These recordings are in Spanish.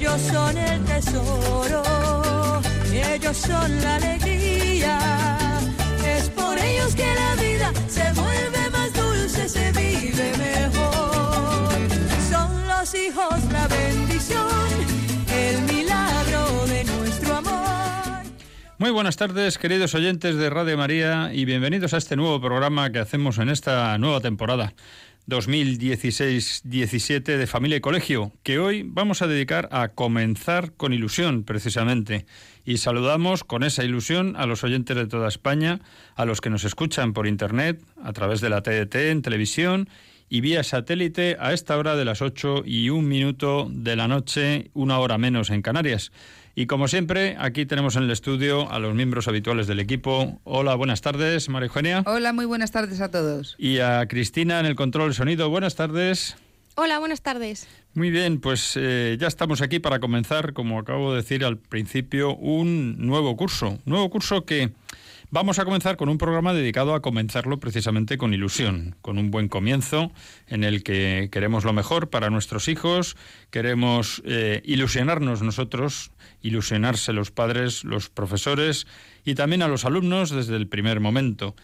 Ellos son el tesoro, ellos son la alegría. Es por ellos que la vida se vuelve más dulce, se vive mejor. Son los hijos la bendición, el milagro de nuestro amor. Muy buenas tardes, queridos oyentes de Radio María, y bienvenidos a este nuevo programa que hacemos en esta nueva temporada. 2016-17 de Familia y Colegio, que hoy vamos a dedicar a comenzar con ilusión, precisamente. Y saludamos con esa ilusión a los oyentes de toda España, a los que nos escuchan por Internet, a través de la TDT, en televisión y vía satélite a esta hora de las 8 y un minuto de la noche, una hora menos en Canarias. Y como siempre, aquí tenemos en el estudio a los miembros habituales del equipo. Hola, buenas tardes, María Eugenia. Hola, muy buenas tardes a todos. Y a Cristina en el control sonido. Buenas tardes. Hola, buenas tardes. Muy bien, pues eh, ya estamos aquí para comenzar, como acabo de decir al principio, un nuevo curso. Nuevo curso que Vamos a comenzar con un programa dedicado a comenzarlo precisamente con ilusión, con un buen comienzo en el que queremos lo mejor para nuestros hijos, queremos eh, ilusionarnos nosotros, ilusionarse los padres, los profesores y también a los alumnos desde el primer momento.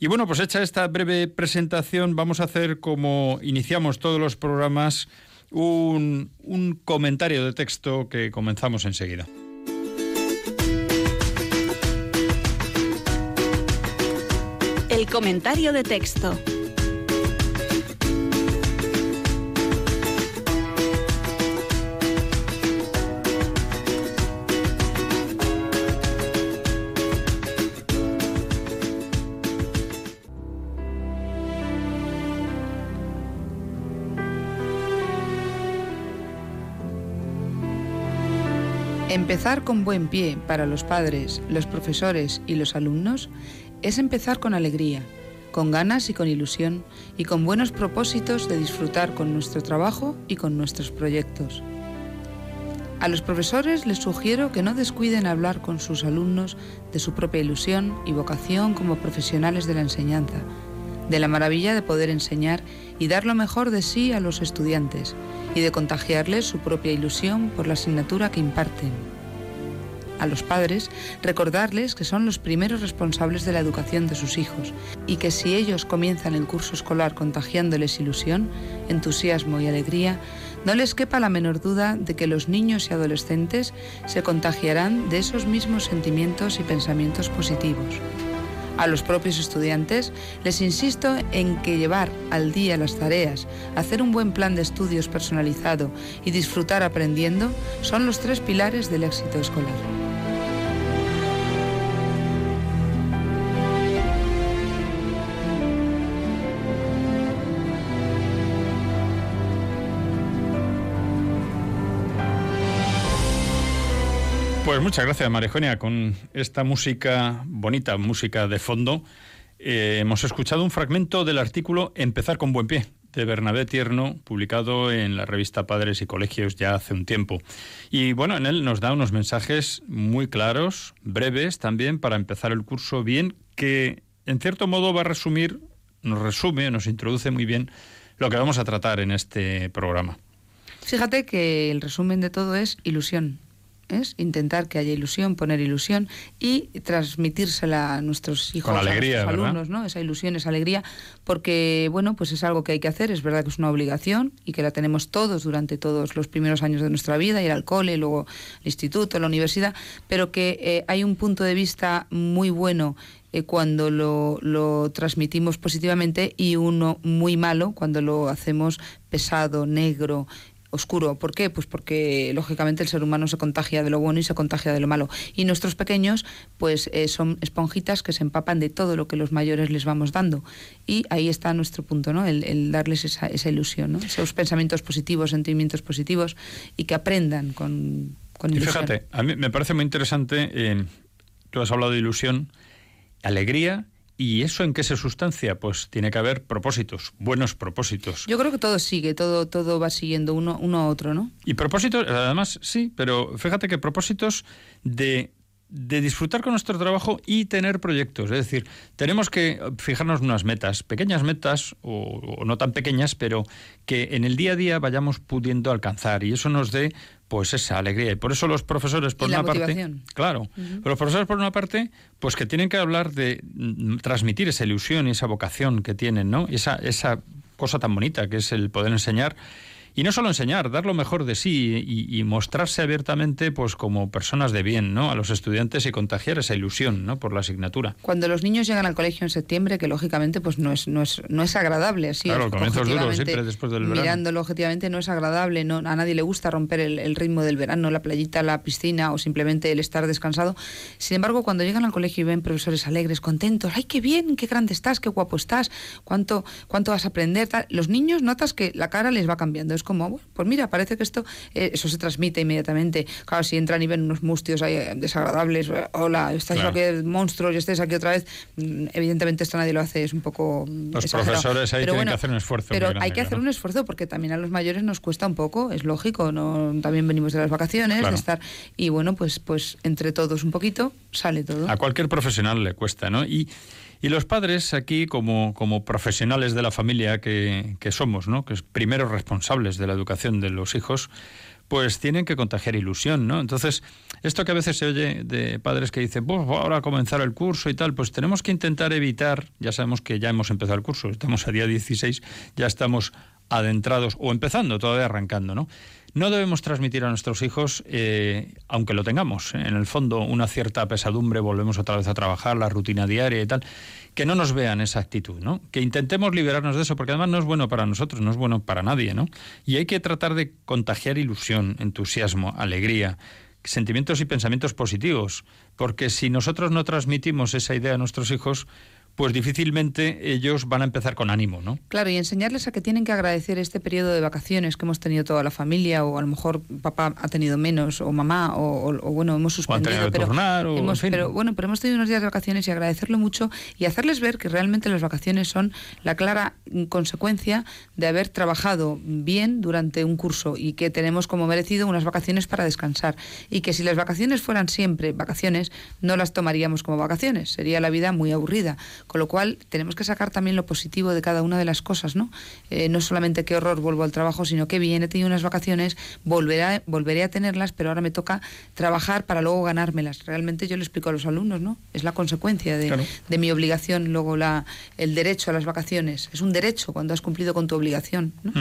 Y bueno, pues hecha esta breve presentación, vamos a hacer como iniciamos todos los programas un, un comentario de texto que comenzamos enseguida. El comentario de texto. Empezar con buen pie para los padres, los profesores y los alumnos es empezar con alegría, con ganas y con ilusión y con buenos propósitos de disfrutar con nuestro trabajo y con nuestros proyectos. A los profesores les sugiero que no descuiden hablar con sus alumnos de su propia ilusión y vocación como profesionales de la enseñanza, de la maravilla de poder enseñar y dar lo mejor de sí a los estudiantes y de contagiarles su propia ilusión por la asignatura que imparten. A los padres, recordarles que son los primeros responsables de la educación de sus hijos y que si ellos comienzan el curso escolar contagiándoles ilusión, entusiasmo y alegría, no les quepa la menor duda de que los niños y adolescentes se contagiarán de esos mismos sentimientos y pensamientos positivos. A los propios estudiantes les insisto en que llevar al día las tareas, hacer un buen plan de estudios personalizado y disfrutar aprendiendo son los tres pilares del éxito escolar. Pues muchas gracias, Marejonia, con esta música bonita, música de fondo. Eh, hemos escuchado un fragmento del artículo Empezar con buen pie de Bernabé Tierno, publicado en la revista Padres y Colegios ya hace un tiempo. Y bueno, en él nos da unos mensajes muy claros, breves también, para empezar el curso bien, que en cierto modo va a resumir, nos resume, nos introduce muy bien lo que vamos a tratar en este programa. Fíjate que el resumen de todo es ilusión es intentar que haya ilusión, poner ilusión y transmitírsela a nuestros hijos, alegría, a nuestros alumnos, ¿no? Esa ilusión, esa alegría, porque bueno, pues es algo que hay que hacer, es verdad que es una obligación y que la tenemos todos durante todos los primeros años de nuestra vida, ir al cole, luego el instituto, la universidad, pero que eh, hay un punto de vista muy bueno eh, cuando lo, lo transmitimos positivamente y uno muy malo cuando lo hacemos pesado, negro oscuro. ¿Por qué? Pues porque lógicamente el ser humano se contagia de lo bueno y se contagia de lo malo. Y nuestros pequeños, pues eh, son esponjitas que se empapan de todo lo que los mayores les vamos dando. Y ahí está nuestro punto, ¿no? El, darles esa, esa ilusión, ¿no? Esos pensamientos positivos, sentimientos positivos y que aprendan con, con ilusión. Y fíjate, a mí me parece muy interesante, eh, tú has hablado de ilusión, alegría ¿Y eso en qué se sustancia? Pues tiene que haber propósitos, buenos propósitos. Yo creo que todo sigue, todo, todo va siguiendo uno, uno a otro, ¿no? Y propósitos, además, sí, pero fíjate que propósitos de de disfrutar con nuestro trabajo y tener proyectos. Es decir, tenemos que fijarnos unas metas, pequeñas metas o, no tan pequeñas, pero que en el día a día vayamos pudiendo alcanzar y eso nos dé pues esa alegría. Y por eso los profesores, por una parte, claro, los profesores por una parte, pues que tienen que hablar de mm, transmitir esa ilusión y esa vocación que tienen, ¿no? Esa, esa cosa tan bonita que es el poder enseñar y no solo enseñar, dar lo mejor de sí y, mostrarse abiertamente pues como personas de bien ¿no? a los estudiantes y contagiar esa ilusión ¿no? por la asignatura. Cuando los niños llegan al colegio en septiembre, que lógicamente pues no es, no es, no es agradable. Así claro, comienzos duros siempre después del verano. Mirándolo objetivamente no es agradable, no, a nadie le gusta romper el, ritmo del verano, la playita, la piscina o simplemente el estar descansado. Sin embargo, cuando llegan al colegio y ven profesores alegres, contentos, ¡ay, qué bien, qué grande estás, qué guapo estás, cuánto, cuánto vas a aprender! Los niños notas que la cara les va cambiando. Es como, pues mira, parece que esto, eh, eso se transmite inmediatamente. Claro, si entran y ven unos mustios ahí eh, desagradables, eh, hola, estáis aquí monstruos y estáis aquí otra vez, mm, evidentemente esto nadie lo hace, es un poco. Mm, los profesores ahí tienen que hacer un esfuerzo. Pero hay que hacer un esfuerzo porque también a los mayores nos cuesta un poco, es lógico, no también venimos de las vacaciones, de estar. Y bueno, pues, pues entre todos un poquito sale todo. A cualquier profesional le cuesta, ¿no? Y. Y los padres aquí, como, como profesionales de la familia que, que somos, ¿no? que primeros responsables de la educación de los hijos, pues tienen que contagiar ilusión, ¿no? Entonces, esto que a veces se oye de padres que dicen, pues ahora a comenzar el curso y tal, pues tenemos que intentar evitar, ya sabemos que ya hemos empezado el curso, estamos a día 16, ya estamos adentrados o empezando, todavía arrancando, ¿no? No debemos transmitir a nuestros hijos, eh, aunque lo tengamos, ¿eh? en el fondo, una cierta pesadumbre, volvemos otra vez a trabajar, la rutina diaria y tal, que no nos vean esa actitud, ¿no? Que intentemos liberarnos de eso, porque además no es bueno para nosotros, no es bueno para nadie, ¿no? Y hay que tratar de contagiar ilusión, entusiasmo, alegría, sentimientos y pensamientos positivos, porque si nosotros no transmitimos esa idea a nuestros hijos, pues difícilmente ellos van a empezar con ánimo, ¿no? Claro, y enseñarles a que tienen que agradecer este periodo de vacaciones que hemos tenido toda la familia, o a lo mejor papá ha tenido menos, o mamá, o, bueno, hemos suspendido, pero, hemos, pero bueno, pero hemos tenido unos días de vacaciones y agradecerlo mucho y hacerles ver que realmente las vacaciones son la clara consecuencia de haber trabajado bien durante un curso y que tenemos como merecido unas vacaciones para descansar. Y que si las vacaciones fueran siempre vacaciones, no las tomaríamos como vacaciones, sería la vida muy aburrida con lo cual, tenemos que sacar también lo positivo de cada una de las cosas, ¿no? Eh, no solamente qué horror vuelvo al trabajo, sino que bien he tenido unas vacaciones, volveré, volveré a tenerlas, pero ahora me toca trabajar para luego ganármelas. Realmente yo le explico a los alumnos, ¿no? Es la consecuencia de, mi obligación, luego la, el derecho a las vacaciones. Es un derecho cuando has cumplido con tu obligación, ¿no?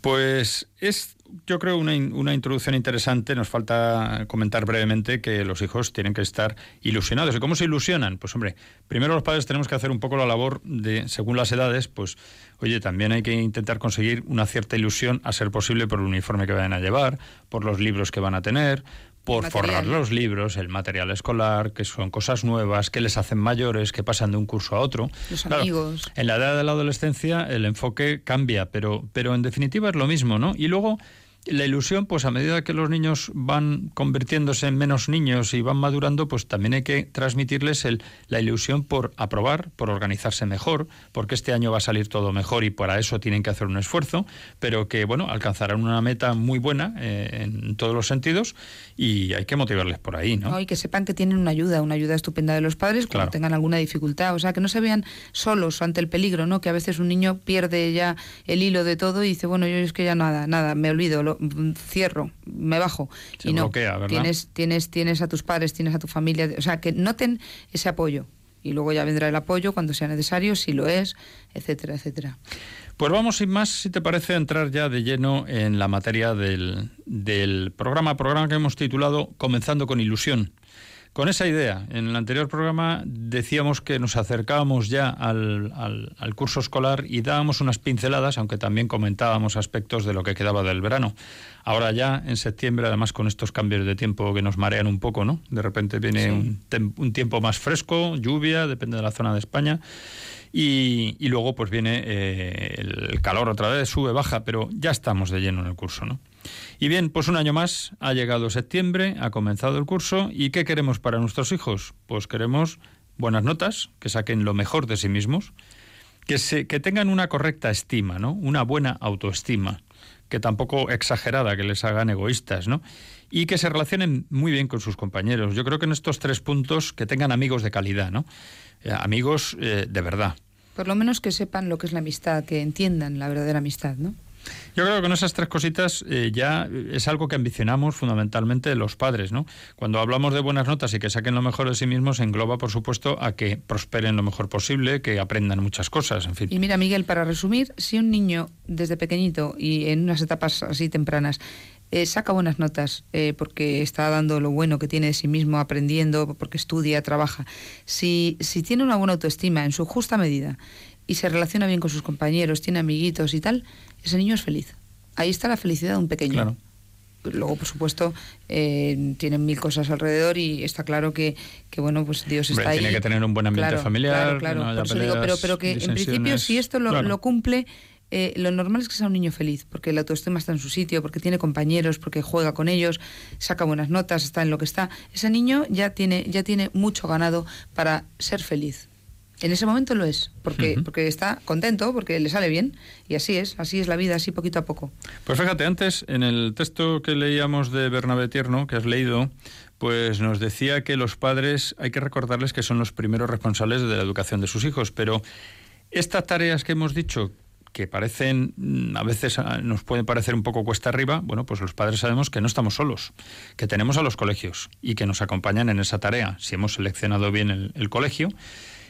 Pues es yo creo, una, una introducción interesante. Nos falta comentar brevemente que los hijos tienen que estar ilusionados. ¿Y cómo se ilusionan? Pues hombre, primero los padres tenemos que hacer un poco la labor de, según las edades, pues, oye, también hay que intentar conseguir una cierta ilusión, a ser posible, por el uniforme que vayan a llevar, por los libros que van a tener, por forrar los libros, el material escolar, que son cosas nuevas, que les hacen mayores, que pasan de un curso a otro. Los amigos. En la edad de la adolescencia el enfoque cambia, pero, pero en definitiva es lo mismo, ¿no? Y luego la ilusión, pues a medida que los niños van convirtiéndose en menos niños y van madurando, pues también hay que transmitirles el, la ilusión por aprobar, por organizarse mejor, porque este año va a salir todo mejor y para eso tienen que hacer un esfuerzo, pero que, bueno, alcanzarán una meta muy buena eh, en todos los sentidos y hay que motivarles por ahí, ¿no? Y que sepan que tienen una ayuda, una ayuda estupenda de los padres cuando tengan alguna dificultad, o sea, que no se vean solos ante el peligro, ¿no? Que a veces un niño pierde ya el hilo de todo y dice, bueno, yo es que ya nada, nada, me olvido, lo, cierro, me bajo. y no, Tienes, tienes, tienes a tus padres, tienes a tu familia, o sea, que noten ese apoyo. Y luego ya vendrá el apoyo cuando sea necesario, si lo es, etcétera, etcétera. Pues vamos sin más, si te parece, a entrar ya de lleno en la materia del, del programa, programa que hemos titulado Comenzando con ilusión con esa idea. En el anterior programa decíamos que nos acercábamos ya al, al, curso escolar y dábamos unas pinceladas, aunque también comentábamos aspectos de lo que quedaba del verano. Ahora ya en septiembre, además con estos cambios de tiempo que nos marean un poco, ¿no? De repente viene un, un tiempo más fresco, lluvia, depende de la zona de España. Y, y, luego pues viene eh, el calor otra vez, sube, baja, pero ya estamos de lleno en el curso, ¿no? Y bien, pues un año más, ha llegado septiembre, ha comenzado el curso, ¿y qué queremos para nuestros hijos? Pues queremos buenas notas, que saquen lo mejor de sí mismos, que, se, que tengan una correcta estima, ¿no? Una buena autoestima, que tampoco exagerada, que les hagan egoístas, ¿no? Y que se relacionen muy bien con sus compañeros. Yo creo que en estos tres puntos, que tengan amigos de calidad, ¿no? Eh, amigos eh, de verdad. Por lo menos que sepan lo que es la amistad, que entiendan la verdadera amistad, ¿no? Yo creo que con esas tres cositas eh, ya es algo que ambicionamos fundamentalmente los padres, ¿no? Cuando hablamos de buenas notas y que saquen lo mejor de sí mismos, engloba, por supuesto, a que prosperen lo mejor posible, que aprendan muchas cosas, en fin. Y mira, Miguel, para resumir, si un niño desde pequeñito y en unas etapas así tempranas eh, saca buenas notas eh, porque está dando lo bueno que tiene de sí mismo, aprendiendo, porque estudia, trabaja. Si, si tiene una buena autoestima en su justa medida y se relaciona bien con sus compañeros, tiene amiguitos y tal, ese niño es feliz. Ahí está la felicidad de un pequeño. Luego, por supuesto, eh, tienen mil cosas alrededor y está claro que, que bueno, pues Dios está ahí. Tiene que tener un buen ambiente familiar. Claro, claro. pero, pero que en principio, si esto lo, cumple, eh, lo normal es que sea un niño feliz, porque el autoestima está en su sitio, porque tiene compañeros, porque juega con ellos, saca buenas notas, está en lo que está. Ese niño ya tiene, ya tiene mucho ganado para ser feliz. En ese momento lo es, porque, porque está contento, porque le sale bien, y así es, así es la vida, así poquito a poco. Pues fíjate, antes, en el texto que leíamos de Bernabé Tierno, que has leído, pues nos decía que los padres hay que recordarles que son los primeros responsables de la educación de sus hijos, pero estas tareas que hemos dicho, que parecen, a veces nos pueden parecer un poco cuesta arriba, bueno, pues los padres sabemos que no estamos solos, que tenemos a los colegios y que nos acompañan en esa tarea, si hemos seleccionado bien el colegio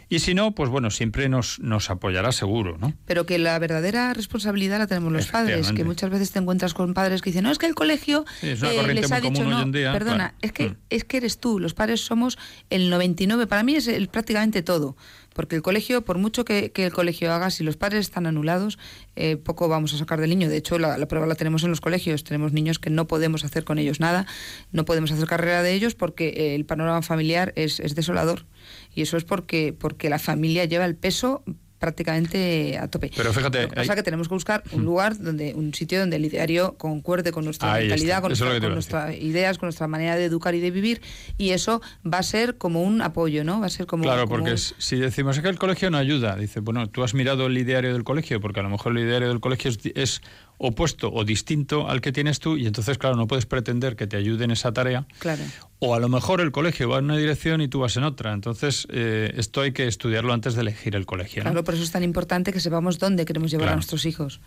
y si no, pues bueno, siempre nos, nos apoyará seguro, ¿no? Pero que la verdadera responsabilidad la tenemos los padres, que muchas veces te encuentras con padres que dicen, no, es que el colegio es una eh, les ha dicho, no, perdona, es, que, mm. es que eres tú, los padres somos el 99, para mí es el, prácticamente todo. Porque el colegio, por mucho que, el colegio haga, si los padres están anulados, eh, poco vamos a sacar del niño. De hecho, la, prueba la tenemos en los colegios. Tenemos niños que no podemos hacer con ellos nada, no podemos hacer carrera de ellos porque eh, el panorama familiar es, es desolador. Y eso es porque, porque la familia lleva el peso prácticamente a tope. Pero fíjate, lo que pasa que tenemos que buscar un lugar donde un sitio donde el ideario concuerde con nuestra mentalidad, con, nuestras ideas, con nuestra manera de educar y de vivir y eso va a ser como un apoyo, ¿no? Va a ser como Claro, porque si decimos que el colegio no ayuda, dice, bueno, tú has mirado el ideario del colegio porque a lo mejor el ideario del colegio es opuesto o distinto al que tienes tú y entonces, claro, no puedes pretender que te ayude en esa tarea. Claro. O a lo mejor el colegio va en una dirección y tú vas en otra. Entonces, eh, esto hay que estudiarlo antes de elegir el colegio. Claro, por eso es tan importante que sepamos dónde queremos llevar a nuestros hijos.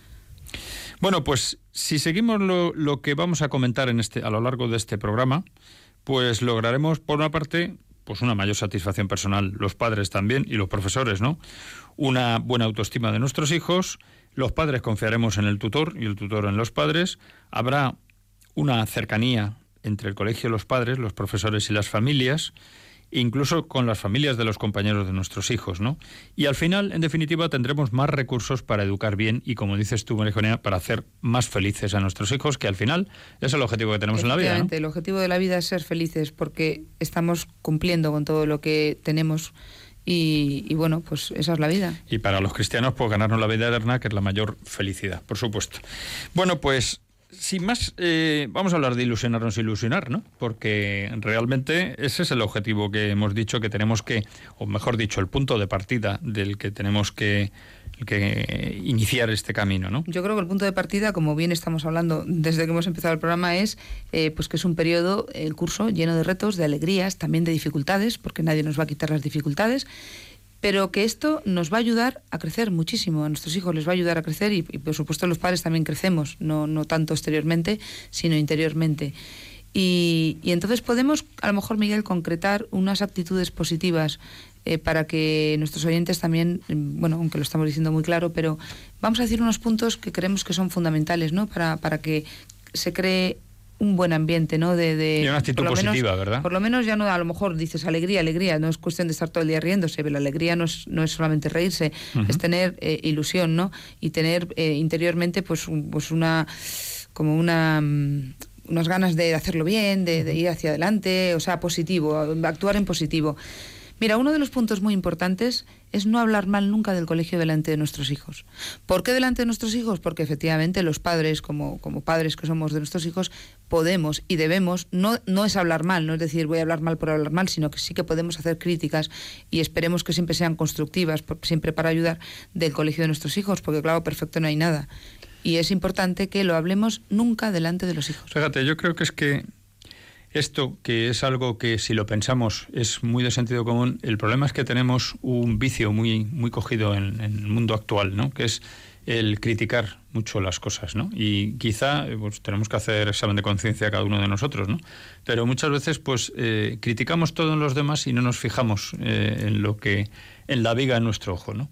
Bueno, pues si seguimos lo, lo, que vamos a comentar en este, a lo largo de este programa, pues lograremos, por una parte, pues una mayor satisfacción personal, los padres también y los profesores, ¿no? Una buena autoestima de nuestros hijos los padres confiaremos en el tutor y el tutor en los padres. Habrá una cercanía entre el colegio, los padres, los profesores y las familias, incluso con las familias de los compañeros de nuestros hijos, ¿no? Y al final, en definitiva, tendremos más recursos para educar bien y, como dices tú, Marijonea, para hacer más felices a nuestros hijos, que al final es el objetivo que tenemos en la vida. ¿no? El objetivo de la vida es ser felices porque estamos cumpliendo con todo lo que tenemos y, bueno, pues esa es la vida. Y para los cristianos, pues ganarnos la vida eterna, que es la mayor felicidad, por supuesto. Bueno, pues sin más, eh, vamos a hablar de ilusionarnos e ilusionar, ¿no? Porque realmente ese es el objetivo que hemos dicho que tenemos que, o mejor dicho, el punto de partida del que tenemos que que iniciar este camino, ¿no? Yo creo que el punto de partida, como bien estamos hablando desde que hemos empezado el programa, es eh, pues que es un periodo, el curso, lleno de retos, de alegrías, también de dificultades, porque nadie nos va a quitar las dificultades, pero que esto nos va a ayudar a crecer muchísimo, a nuestros hijos les va a ayudar a crecer y, por supuesto los padres también crecemos, no, no tanto exteriormente, sino interiormente. Y, y, entonces podemos, a lo mejor, Miguel, concretar unas actitudes positivas eh, para que nuestros oyentes también, mm, bueno, aunque lo estamos diciendo muy claro, pero vamos a decir unos puntos que creemos que son fundamentales, ¿no? Para, para que se cree un buen ambiente, ¿no? De, de y una actitud positiva, ¿verdad? Por lo menos ya no, a lo mejor dices alegría, alegría, no es cuestión de estar todo el día riéndose, pero la alegría no es, no es solamente reírse, es tener eh, ilusión, ¿no? Y tener eh, interiormente, pues, pues una, como una mm, unas ganas de hacerlo bien, de, de, ir hacia adelante, o sea, positivo, actuar en positivo. Mira, uno de los puntos muy importantes es no hablar mal nunca del colegio delante de nuestros hijos. ¿Por qué delante de nuestros hijos? Porque efectivamente los padres, como, como padres que somos de nuestros hijos, podemos y debemos, no, no es hablar mal, no es decir voy a hablar mal por hablar mal, sino que sí que podemos hacer críticas y esperemos que siempre sean constructivas, siempre para ayudar del colegio de nuestros hijos, porque claro, perfecto no hay nada. Y es importante que lo hablemos nunca delante de los hijos. Fíjate, yo creo que es que esto, que es algo que si lo pensamos es muy de sentido común, el problema es que tenemos un vicio muy, muy cogido en, el mundo actual, ¿no? que es el criticar mucho las cosas, ¿no? Y quizá pues, tenemos que hacer examen de conciencia cada uno de nosotros, ¿no? Pero muchas veces pues eh, criticamos todo en los demás y no nos fijamos eh, en lo que en la viga en nuestro ojo, ¿no?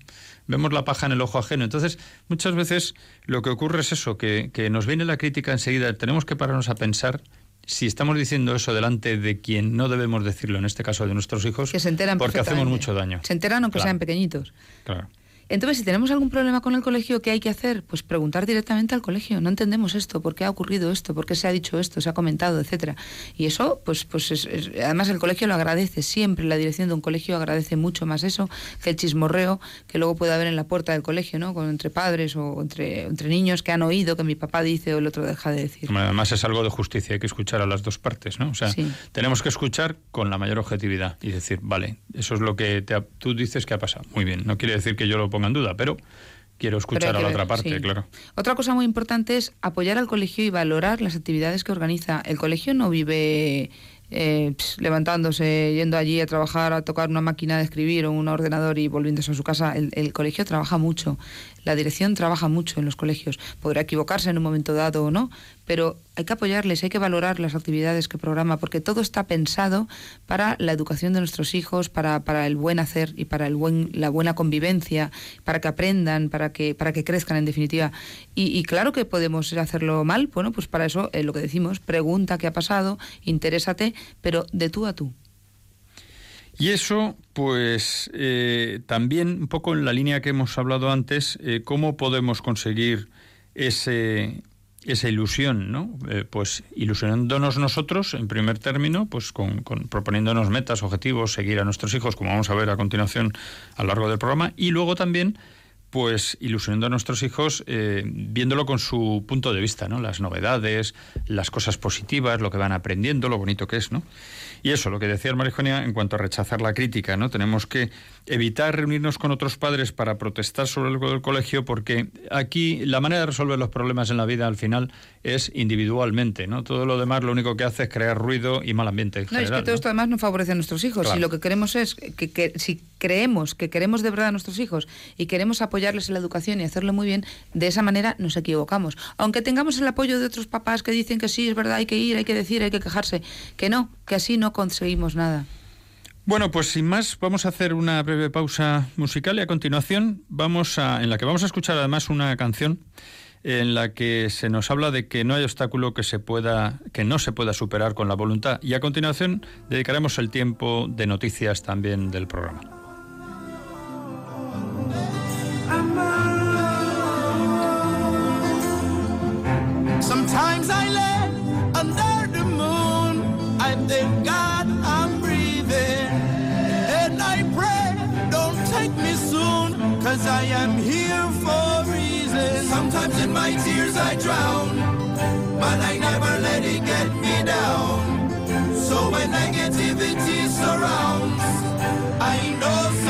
Vemos la paja en el ojo ajeno. Entonces, muchas veces lo que ocurre es eso, que, que nos viene la crítica enseguida. Tenemos que pararnos a pensar si estamos diciendo eso delante de quien no debemos decirlo, en este caso de nuestros hijos, que se enteran porque hacemos mucho daño. Se enteran aunque Claro. sean pequeñitos. Claro. Entonces, si tenemos algún problema con el colegio, ¿qué hay que hacer? Pues preguntar directamente al colegio. No entendemos esto, ¿por qué ha ocurrido esto? ¿Por qué se ha dicho esto? ¿Se ha comentado? Etcétera. Y eso, pues, pues es- es- además el colegio lo agradece siempre. La dirección de un colegio agradece mucho más eso que el chismorreo que luego puede haber en la puerta del colegio, ¿no? Con, entre padres o entre, entre niños que han oído que mi papá dice o el otro deja de decir. Además es algo de justicia, hay que escuchar a las dos partes, ¿no? O sea, Sí. tenemos que escuchar con la mayor objetividad y decir, vale, eso es lo que te ha- tú dices que ha pasado. Muy bien, no quiere decir que yo lo ponga en duda, pero quiero escuchar a la ver, otra parte, sí. claro. Otra cosa muy importante es apoyar al colegio y valorar las actividades que organiza. El colegio no vive eh, levantándose, yendo allí a trabajar, a tocar una máquina de escribir o un ordenador y volviéndose a su casa. El, el colegio trabaja mucho, la dirección trabaja mucho en los colegios. Podrá equivocarse en un momento dado o no, pero hay que apoyarles, hay que valorar las actividades que programa, porque todo está pensado para la educación de nuestros hijos, para, para el buen hacer y para el buen, la buena convivencia, para que aprendan, para que, para que crezcan en definitiva. Y, y claro que podemos hacerlo mal, bueno, pues para eso eh, lo que decimos, pregunta qué ha pasado, interésate, pero de tú a tú. Y eso, pues, eh, también un poco en la línea que hemos hablado antes, eh, cómo podemos conseguir ese, esa ilusión, ¿no? Eh, pues ilusionándonos nosotros, en primer término, pues con, con proponiéndonos metas, objetivos, seguir a nuestros hijos, como vamos a ver a continuación a lo largo del programa, y luego también pues ilusionando a nuestros hijos eh, viéndolo con su punto de vista, ¿no? Las novedades, las cosas positivas, lo que van aprendiendo, lo bonito que es, ¿no? Y eso, lo que decía el Marijonia en cuanto a rechazar la crítica, ¿no? Tenemos que evitar reunirnos con otros padres para protestar sobre algo del colegio porque aquí la manera de resolver los problemas en la vida al final es individualmente, ¿no? Todo lo demás lo único que hace es crear ruido y mal ambiente en No, es que todo ¿no? esto además no favorece a nuestros hijos. Claro. Si lo que queremos es que, que- si creemos que queremos de verdad a nuestros hijos y queremos apoyarles en la educación y hacerlo muy bien, de esa manera nos equivocamos. Aunque tengamos el apoyo de otros papás que dicen que sí, es verdad, hay que ir, hay que decir, hay que quejarse, que no, que así no conseguimos nada. Bueno, pues sin más, vamos a hacer una breve pausa musical y a continuación vamos a, en la que vamos a escuchar además una canción en la que se nos habla de que no hay obstáculo que se pueda, que no se pueda superar con la voluntad. Y a continuación dedicaremos el tiempo de noticias también del programa. Sometimes I lay under the moon. I thank God I'm breathing. And I pray, don't take me soon, cause I am here for a reason. Sometimes in my tears I drown, but I never let it get me down. So when negativity surrounds, I know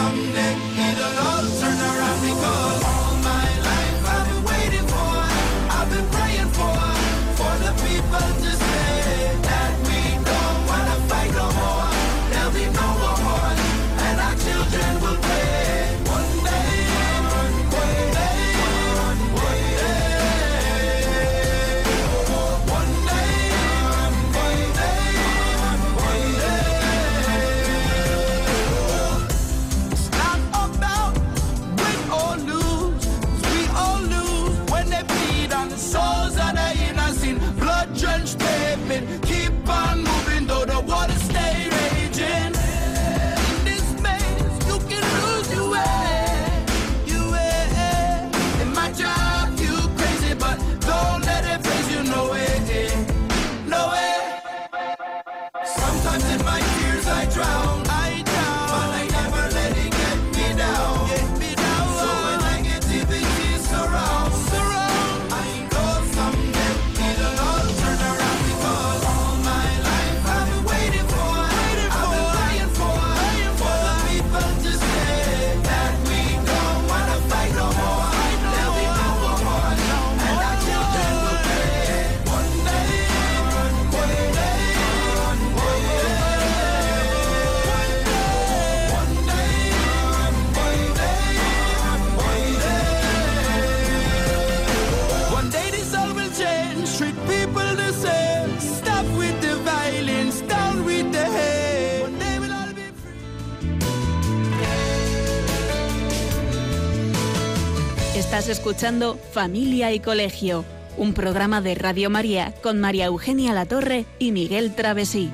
escuchando Familia y Colegio, un programa de Radio María con María Eugenia Latorre y Miguel Travesí.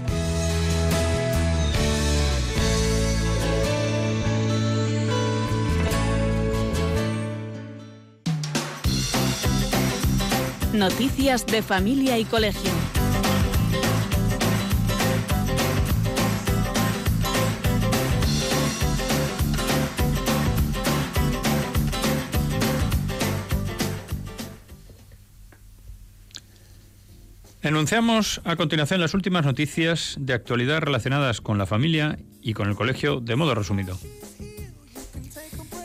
Noticias de Familia y Colegio. Enunciamos a continuación las últimas noticias de actualidad relacionadas con la familia y con el colegio de modo resumido.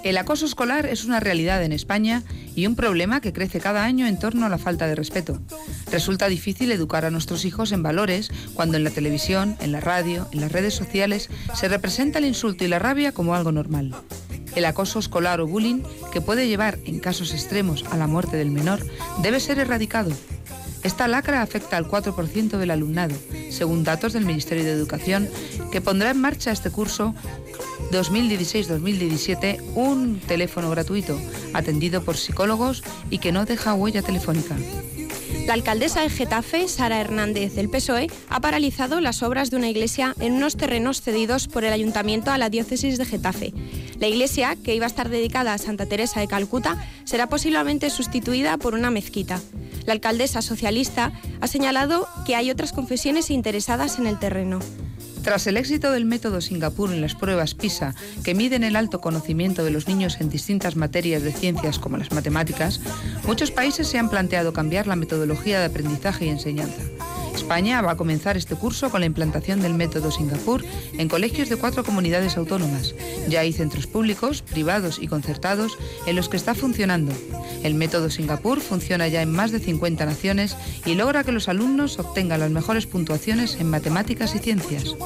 El acoso escolar es una realidad en España y un problema que crece cada año en torno a la falta de respeto. Resulta difícil educar a nuestros hijos en valores cuando en la televisión, en la radio, en las redes sociales se representa el insulto y la rabia como algo normal. El acoso escolar o bullying, que puede llevar en casos extremos a la muerte del menor, debe ser erradicado. Esta lacra afecta al 4% del alumnado, según datos del Ministerio de Educación, que pondrá en marcha este curso 2016-2017 un teléfono gratuito, atendido por psicólogos y que no deja huella telefónica. La alcaldesa de Getafe, Sara Hernández del PSOE, ha paralizado las obras de una iglesia en unos terrenos cedidos por el ayuntamiento a la diócesis de Getafe. La iglesia, que iba a estar dedicada a Santa Teresa de Calcuta, será posiblemente sustituida por una mezquita. La alcaldesa socialista ha señalado que hay otras confesiones interesadas en el terreno. Tras el éxito del método Singapur en las pruebas PISA, que miden el alto conocimiento de los niños en distintas materias de ciencias como las matemáticas, muchos países se han planteado cambiar la metodología de aprendizaje y enseñanza. España va a comenzar este curso con la implantación del método Singapur en colegios de cuatro comunidades autónomas. Ya hay centros públicos, privados y concertados en los que está funcionando. El método Singapur funciona ya en más de 50 naciones y logra que los alumnos obtengan las mejores puntuaciones en matemáticas y ciencias.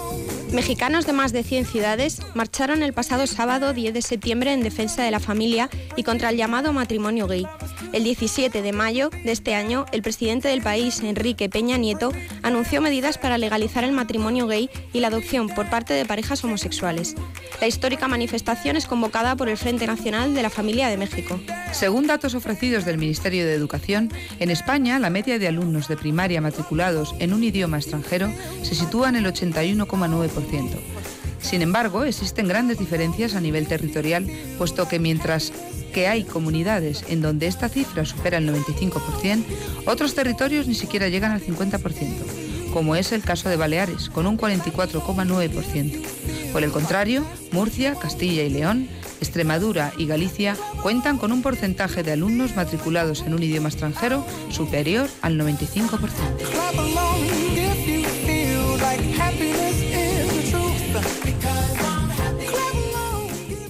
Mexicanos de más de 100 ciudades marcharon el pasado sábado 10 de septiembre en defensa de la familia y contra el llamado matrimonio gay. El 17 de mayo de este año, el presidente del país, Enrique Peña Nieto, anunció medidas para legalizar el matrimonio gay y la adopción por parte de parejas homosexuales. La histórica manifestación es convocada por el Frente Nacional de la Familia de México. Según datos ofrecidos del Ministerio de Educación, en España la media de alumnos de primaria matriculados en un idioma extranjero se sitúa en el 81,9%. Sin embargo, existen grandes diferencias a nivel territorial, puesto que mientras que hay comunidades en donde esta cifra supera el 95%, otros territorios ni siquiera llegan al 50%, como es el caso de Baleares, con un 44,9%. Por el contrario, Murcia, Castilla y León, Extremadura y Galicia cuentan con un porcentaje de alumnos matriculados en un idioma extranjero superior al 95%.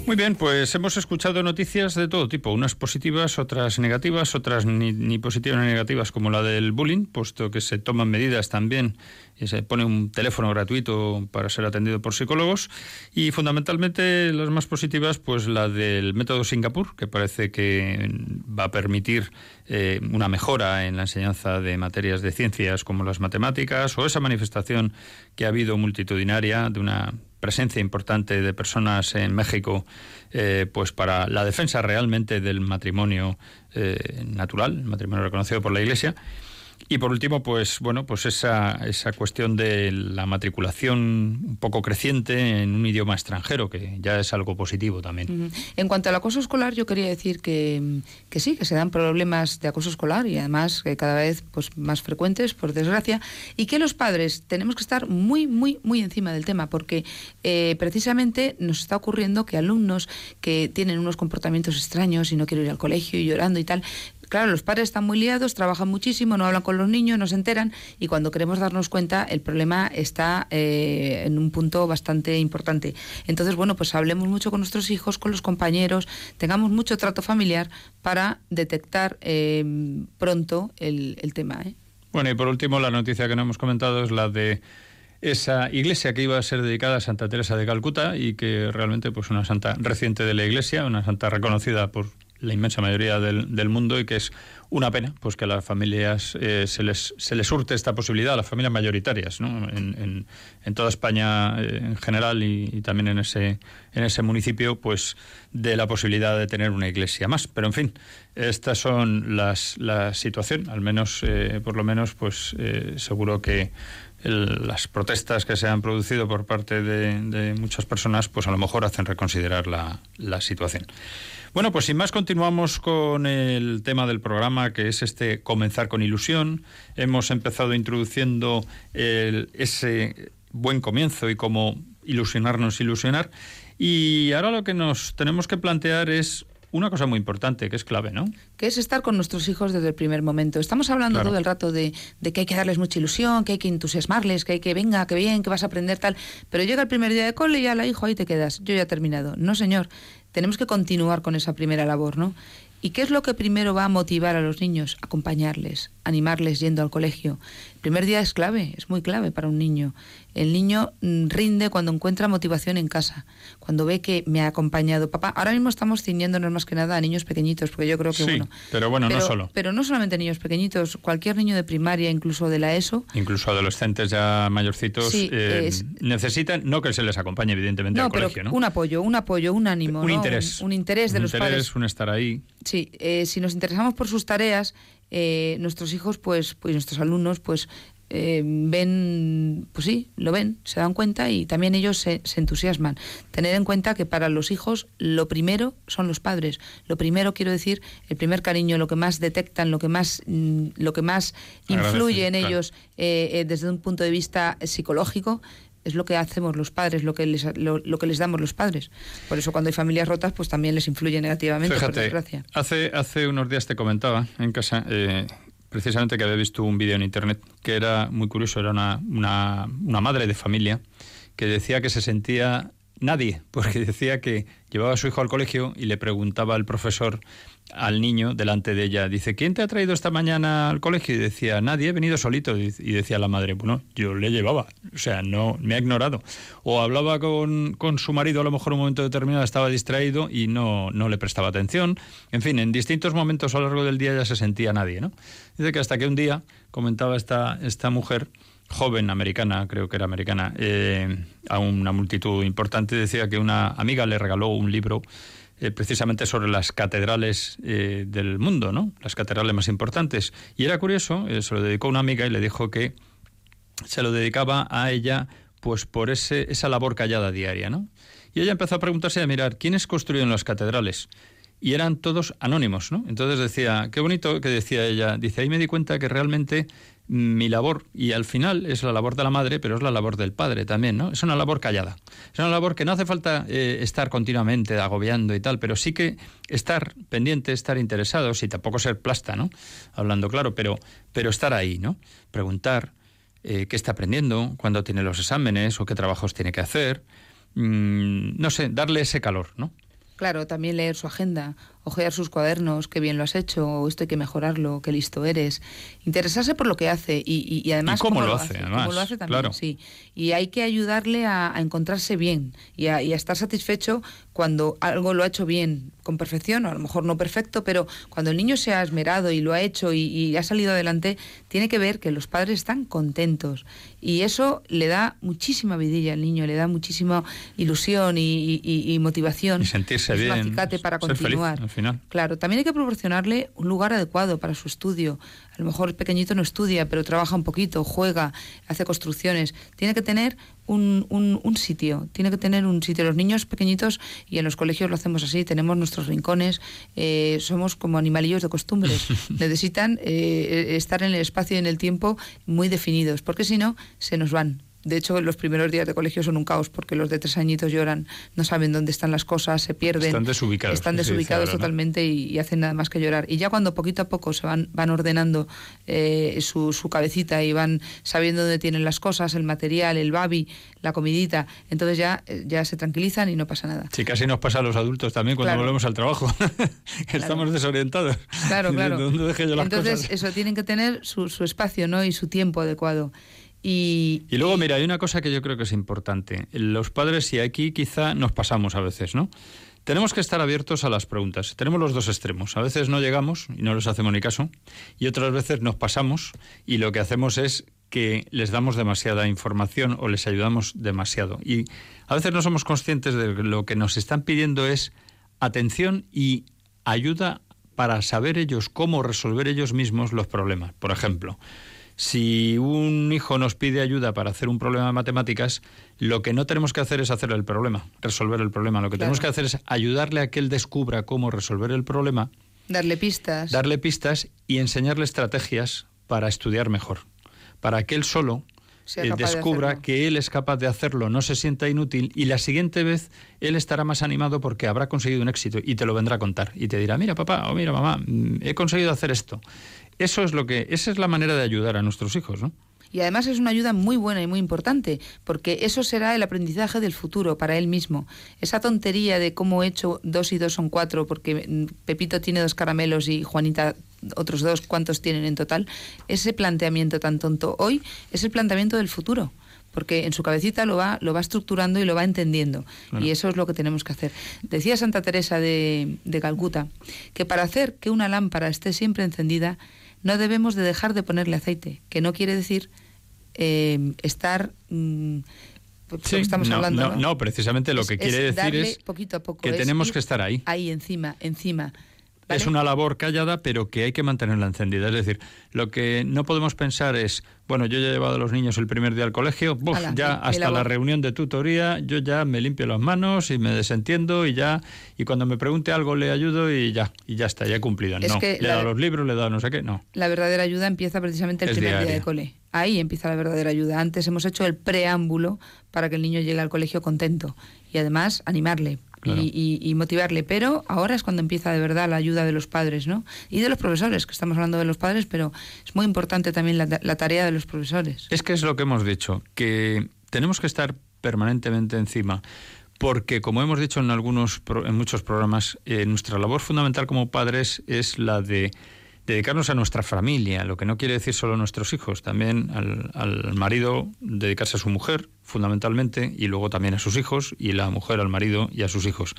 Muy bien, pues hemos escuchado noticias de todo tipo, unas positivas, otras negativas, otras ni, positivas ni negativas como la del bullying, puesto que se toman medidas también y se pone un teléfono gratuito para ser atendido por psicólogos. Y fundamentalmente las más positivas, pues la del método Singapur, que parece que va a permitir eh, una mejora en la enseñanza de materias de ciencias como las matemáticas o esa manifestación que ha habido multitudinaria de una presencia importante de personas en México eh, pues para la defensa realmente del matrimonio eh, natural, matrimonio reconocido por la Iglesia. Y por último, pues bueno, pues esa, esa cuestión de la matriculación un poco creciente en un idioma extranjero, que ya es algo positivo también. En cuanto al acoso escolar, yo quería decir que, que sí, que se dan problemas de acoso escolar y además que cada vez pues, más frecuentes, por desgracia, y que los padres tenemos que estar muy, muy, muy encima del tema, porque eh, precisamente nos está ocurriendo que alumnos que tienen unos comportamientos extraños y no quieren ir al colegio y llorando y tal, Claro, los padres están muy liados, trabajan muchísimo, no hablan con los niños, no se enteran y cuando queremos darnos cuenta el problema está eh, en un punto bastante importante. Entonces, bueno, pues hablemos mucho con nuestros hijos, con los compañeros, tengamos mucho trato familiar para detectar eh, pronto el, tema. ¿eh? Bueno, y por último, la noticia que no hemos comentado es la de esa iglesia que iba a ser dedicada a Santa Teresa de Calcuta y que realmente pues una santa reciente de la iglesia, una santa reconocida por la inmensa mayoría del, del, mundo y que es una pena pues que a las familias eh, se, les, se les surte esta posibilidad, a las familias mayoritarias, ¿no? en, en, toda España eh, en general y, también en ese, en ese municipio, pues de la posibilidad de tener una iglesia más. Pero en fin, estas son las, la situación, al menos, eh, por lo menos, pues seguro que las protestas que se han producido por parte de, muchas personas, pues a lo mejor hacen reconsiderar la, la, situación. Bueno, pues sin más continuamos con el tema del programa, que es este comenzar con ilusión. Hemos empezado introduciendo ese buen comienzo y cómo ilusionarnos, ilusionar. Y ahora lo que nos tenemos que plantear es una cosa muy importante, que es clave, ¿no? Que es estar con nuestros hijos desde el primer momento. Estamos hablando todo el rato de, que hay que darles mucha ilusión, que hay que entusiasmarles, que hay que, venga, que bien, que vas a aprender tal. Pero llega el primer día de cole y ya la hijo, ahí te quedas. Yo ya he terminado. No, señor. Tenemos que continuar con esa primera labor, ¿no? ¿Y qué es lo que primero va a motivar a los niños? Acompañarles, animarles yendo al colegio. Primer día es clave, es muy clave para un niño. El niño mm, rinde cuando encuentra motivación en casa, cuando ve que me ha acompañado papá. Ahora mismo estamos ciñéndonos más que nada a niños pequeñitos, porque yo creo que sí, Pero bueno, no solo. Pero no solamente niños pequeñitos, cualquier niño de primaria, incluso de la ESO. Incluso adolescentes ya mayorcitos eh, necesitan, no que se les acompañe, evidentemente, al colegio, ¿no? Un apoyo, un apoyo, un ánimo. Un interés. Un, interés de un los interés, Un estar ahí. Sí, eh, si nos interesamos por sus tareas, eh, nuestros hijos, pues, pues nuestros alumnos, pues eh, ven, pues sí, lo ven, se dan cuenta y también ellos se, entusiasman. Tener en cuenta que para los hijos lo primero son los padres. Lo primero, quiero decir, el primer cariño, lo que más detectan, lo que más, mm, lo que más influye en ellos eh, eh, desde un punto de vista psicológico es lo que hacemos los padres, lo que les, lo, que les damos los padres. Por eso cuando hay familias rotas, pues también les influye negativamente, por desgracia. Hace, hace unos días te comentaba en casa precisamente que había visto un vídeo en internet que era muy curioso, era una, una, una madre de familia que decía que se sentía nadie, porque decía que llevaba a su hijo al colegio y le preguntaba al profesor al niño delante de ella, dice, ¿quién te ha traído esta mañana al colegio? Y decía, nadie, he venido solito. Y decía la madre, bueno, yo le llevaba, o sea, no, me ha ignorado. O hablaba con, con su marido, a lo mejor un momento determinado estaba distraído y no, no le prestaba atención. En fin, en distintos momentos a lo largo del día ya se sentía nadie, ¿no? Dice que hasta que un día, comentaba esta, esta mujer, joven americana, creo que era americana, eh, a una multitud importante, decía que una amiga le regaló un libro eh, precisamente sobre las catedrales eh, del mundo, ¿no? Las catedrales más importantes. Y era curioso, se lo dedicó una amiga y le dijo que se lo dedicaba a ella pues por ese, esa labor callada diaria, ¿no? Y ella empezó a preguntarse, a mirar, ¿quiénes construyen las catedrales? Y eran todos anónimos, ¿no? Entonces decía, qué bonito que decía ella, dice, ahí me di cuenta que realmente mi labor, y al final es la labor de la madre, pero es la labor del padre también, ¿no? Es una labor callada. Es una labor que no hace falta eh, estar continuamente agobiando y tal, pero sí que estar pendiente, estar interesados y tampoco ser plasta, ¿no? Hablando claro, pero, pero estar ahí, ¿no? Preguntar eh, qué está aprendiendo, cuándo tiene los exámenes o qué trabajos tiene que hacer. Mm, no sé, darle ese calor, ¿no? Claro, también leer su agenda, ojear sus cuadernos, qué bien lo has hecho, o esto hay que mejorarlo, qué listo eres. Interesarse por lo que hace y, además cómo, lo, hace, cómo lo hace también, sí. Y hay que ayudarle a, encontrarse bien y a, estar satisfecho cuando algo lo ha hecho bien, con perfección, o a lo mejor no perfecto, pero cuando el niño se ha esmerado y lo ha hecho y, ha salido adelante, tiene que ver que los padres están contentos. Y eso le da muchísima vidilla al niño, le da muchísima ilusión y, motivación. Y sentirse bien. acicate para continuar. Claro, también hay que proporcionarle un lugar adecuado para su estudio. A lo mejor el pequeñito no estudia, pero trabaja un poquito, juega, hace construcciones. Tiene que tener un, un, sitio, tiene que tener un sitio. Los niños pequeñitos, y en los colegios lo hacemos así, tenemos nuestros rincones, eh, somos como animalillos de costumbres. Necesitan eh, estar en el espacio y en el tiempo muy definidos, porque si no, se nos van. De hecho, los primeros días de colegio son un caos porque los de tres añitos lloran, no saben dónde están las cosas, se pierden. Están desubicados. Están desubicados totalmente y, hacen nada más que llorar. Y ya cuando poquito a poco se van, van ordenando eh, su, su, cabecita y van sabiendo dónde tienen las cosas, el material, el babi, la comidita, entonces ya, eh, ya se tranquilizan y no pasa nada. Sí, casi nos pasa a los adultos también cuando volvemos al trabajo. Estamos desorientados. Claro, claro. entonces, eso, tienen que tener su, su espacio ¿no? y su tiempo adecuado. Y, luego, mira, hay una cosa que yo creo que es importante. Los padres, y aquí quizá nos pasamos a veces, ¿no? Tenemos que estar abiertos a las preguntas. Tenemos los dos extremos. A veces no llegamos y no les hacemos ni caso, y otras veces nos pasamos y lo que hacemos es que les damos demasiada información o les ayudamos demasiado. Y a veces no somos conscientes de que lo que nos están pidiendo es atención y ayuda para saber ellos cómo resolver ellos mismos los problemas. Por ejemplo, si un hijo nos pide ayuda para hacer un problema de matemáticas, lo que no tenemos que hacer es hacer el problema, resolver el problema. Lo que tenemos que hacer es ayudarle a que él descubra cómo resolver el problema. Darle pistas. Darle pistas y enseñarle estrategias para estudiar mejor. Para que él solo eh, descubra que él es capaz de hacerlo, no se sienta inútil y la siguiente vez él estará más animado porque habrá conseguido un éxito y te lo vendrá a contar y te dirá, mira papá o mira mamá, mm, he conseguido hacer esto. Eso es lo que, esa es la manera de ayudar a nuestros hijos, ¿no? Y además es una ayuda muy buena y muy importante, porque eso será el aprendizaje del futuro para él mismo. Esa tontería de cómo he hecho dos y dos son cuatro, porque mm, Pepito tiene dos caramelos y Juanita otros dos, cuántos tienen en total, ese planteamiento tan tonto hoy es el planteamiento del futuro porque en su cabecita lo va, lo va estructurando y lo va entendiendo. Y eso es lo que tenemos que hacer. Decía Santa Teresa de, de, Calcuta que para hacer que una lámpara esté siempre encendida, no debemos de dejar de ponerle aceite, que no quiere decir eh, estar... Mm, pues, estamos hablando, no, precisamente lo que quiere decir es poquito a poco, que tenemos que estar ahí. Ahí encima, encima. Es una labor callada, pero que hay que mantenerla encendida. Es decir, lo que no podemos pensar es, bueno, yo ya he llevado a los niños el primer día al colegio, ya hasta la reunión de tutoría, yo ya me limpio las manos y me desentiendo y ya, y cuando me pregunte algo le ayudo y ya, y ya está, ya he cumplido. no, le he dado los libros, le he dado no sé qué, no. La verdadera ayuda empieza precisamente el primer día de cole. Ahí empieza la verdadera ayuda. Antes hemos hecho el preámbulo para que el niño llegue al colegio contento y además animarle, y, motivarle. Pero ahora es cuando empieza de verdad la ayuda de los padres, ¿no? Y de los profesores, que estamos hablando de los padres, pero es muy importante también la, tarea de los profesores. Es que es lo que hemos dicho, que tenemos que estar permanentemente encima. Porque, como hemos dicho en algunos, en muchos programas, eh, nuestra labor fundamental como padres es la de dedicarnos a nuestra familia, lo que no quiere decir solo a nuestros hijos, también al, marido dedicarse a su mujer, fundamentalmente, y luego también a sus hijos, y la mujer al marido y a sus hijos.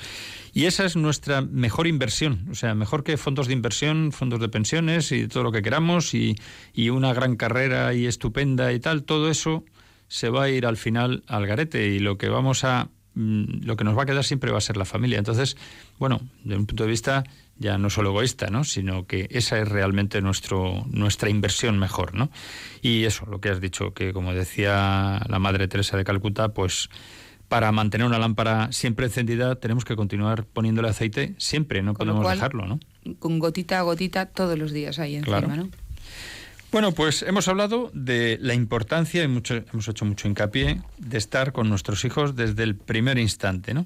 Y esa es nuestra mejor inversión, o sea, mejor que fondos de inversión, fondos de pensiones y todo lo que queramos, y, y una gran carrera y estupenda y tal, todo eso se va a ir al final al garete y lo que vamos a mm, lo que nos va a quedar siempre va a ser la familia. Entonces, bueno, desde un punto de vista ya no solo egoísta, ¿no? sino que esa es realmente nuestro, nuestra inversión mejor. ¿no? Y eso, lo que has dicho, que como decía la Madre Teresa de Calcuta, pues para mantener una lámpara siempre encendida tenemos que continuar poniéndole aceite siempre, no podemos dejarlo. ¿no? Con gotita a gotita todos los días ahí encima. ¿no? Bueno, pues hemos hablado de la importancia, y mucho, hemos hecho mucho hincapié, de estar con nuestros hijos desde el primer instante, ¿no?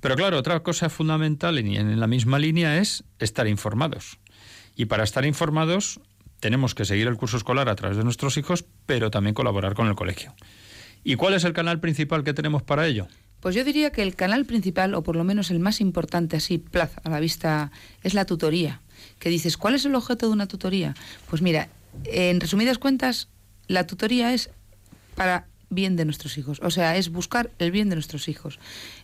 Pero claro, otra cosa fundamental y en la misma línea es estar informados. Y para estar informados tenemos que seguir el curso escolar a través de nuestros hijos, pero también colaborar con el colegio. ¿Y cuál es el canal principal que tenemos para ello? Pues yo diría que el canal principal, o por lo menos el más importante así, plaza a la vista, es la tutoría. Que dices, ¿cuál es el objeto de una tutoría? Pues mira, en resumidas cuentas, la tutoría es para bien de nuestros hijos. O sea, es buscar el bien de nuestros hijos.